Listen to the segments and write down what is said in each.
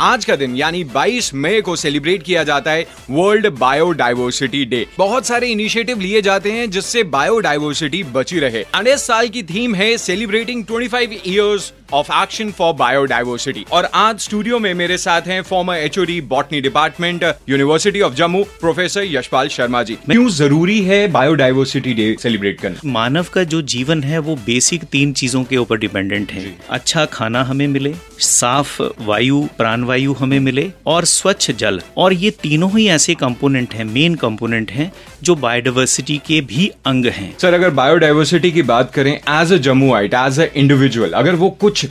आज का दिन यानी 22 मई को सेलिब्रेट किया जाता है वर्ल्ड बायोडाइवर्सिटी डे बहुत सारे इनिशिएटिव लिए जाते हैं जिससे बायोडाइवर्सिटी बची रहे। इस साल की थीम है celebrating 25 years of action for biodiversity और आज स्टूडियो में मेरे साथ हैं former HOD botany department university of Jammu professor Yashpal Sharma ji. क्यों ज़रूरी है बायोडाइवर्सिटी डे सेलिब्रेट करना? मानव का जो जीवन है वो बेसिक तीन चीज़ों के ऊपर डिपेंडेंट है। अच्छा खाना हमें मिले साफ़ वायु प्राणवायु हमें मिले और स्वच्छ जल। और ये तीनों ही ऐसे कंपोनेंट हैं मेन कंपोनेंट हैं जो बायोडाइवर्सिटी के भी अंग हैं। सर अगर बायोडाइवर्सिटी की बात करें as a Jammuite as a individual अगर वो कुछ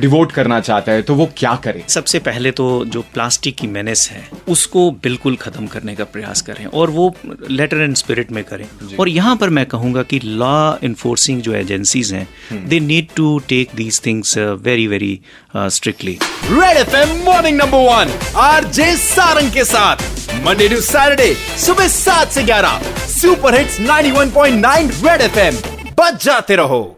डिवोट करना चाहता है तो वो क्या करे? सबसे पहले तो जो प्लास्टिक की मेनेस है उसको बिल्कुल खत्म करने का प्रयास करें और वो लेटर एंड स्पिरिट में करें। और यहाँ पर मैं कहूँगा कि लॉ इन्फोर्सिंग जो एजेंसीज हैं they need to take these things very very strictly red FM morning number one R J Sarang के साथ. मंडे टू सैटरडे सुबह सात से ग्यारह. सुपर हिट्स 91.9 रेड एफएम बच जाते रहो.